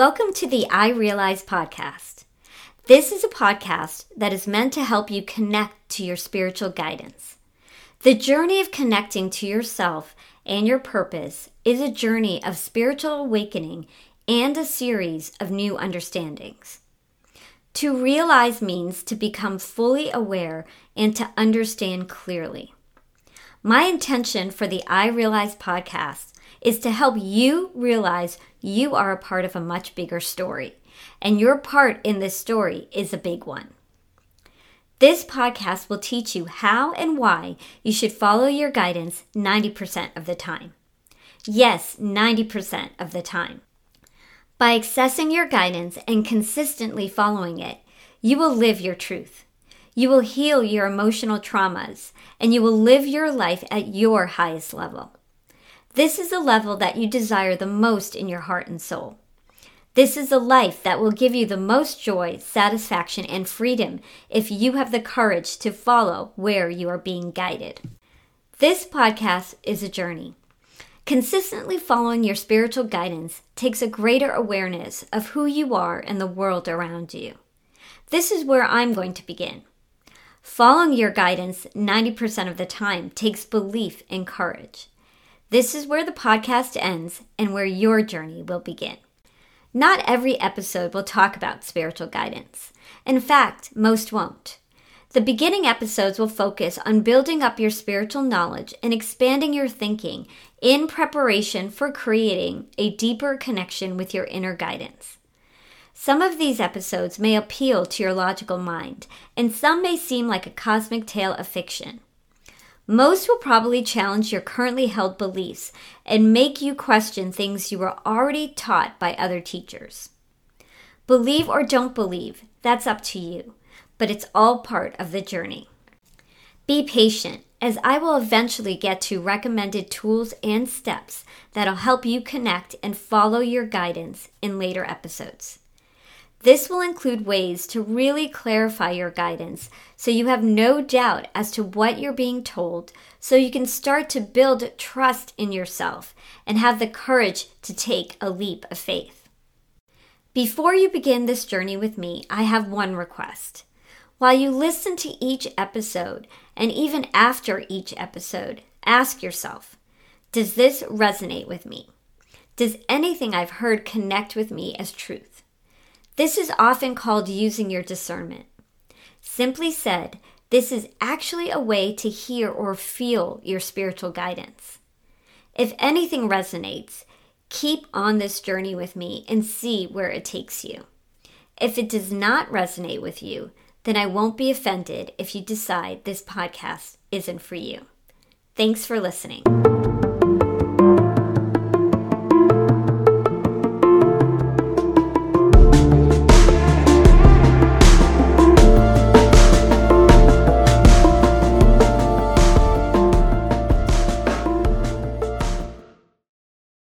Welcome to the iRealize podcast. This is a podcast that is meant to help you connect to your spiritual guidance. The journey of connecting to yourself and your purpose is a journey of spiritual awakening and a series of new understandings. To realize means to become fully aware and to understand clearly. My intention for the iRealize podcast is to help you realize you are a part of a much bigger story, and your part in this story is a big one. This podcast will teach you how and why you should follow your guidance 90% of the time. Yes, 90% of the time. By accessing your guidance and consistently following it, you will live your truth. You will heal your emotional traumas and you will live your life at your highest level. This is the level that you desire the most in your heart and soul. This is the life that will give you the most joy, satisfaction, and freedom if you have the courage to follow where you are being guided. This podcast is a journey. Consistently following your spiritual guidance takes a greater awareness of who you are and the world around you. This is where I'm going to begin. Following your guidance 90% of the time takes belief and courage. This is where the podcast ends and where your journey will begin. Not every episode will talk about spiritual guidance. In fact, most won't. The beginning episodes will focus on building up your spiritual knowledge and expanding your thinking in preparation for creating a deeper connection with your inner guidance. Some of these episodes may appeal to your logical mind, and some may seem like a cosmic tale of fiction. Most will probably challenge your currently held beliefs and make you question things you were already taught by other teachers. Believe or don't believe, that's up to you, but it's all part of the journey. Be patient, as I will eventually get to recommended tools and steps that'll help you connect and follow your guidance in later episodes. This will include ways to really clarify your guidance so you have no doubt as to what you're being told, so you can start to build trust in yourself and have the courage to take a leap of faith. Before you begin this journey with me, I have one request. While you listen to each episode, and even after each episode, ask yourself Does this resonate with me? Does anything I've heard connect with me as truth? This is often called using your discernment. Simply said, this is actually a way to hear or feel your spiritual guidance. If anything resonates, keep on this journey with me and see where it takes you. If it does not resonate with you, then I won't be offended if you decide this podcast isn't for you. Thanks for listening.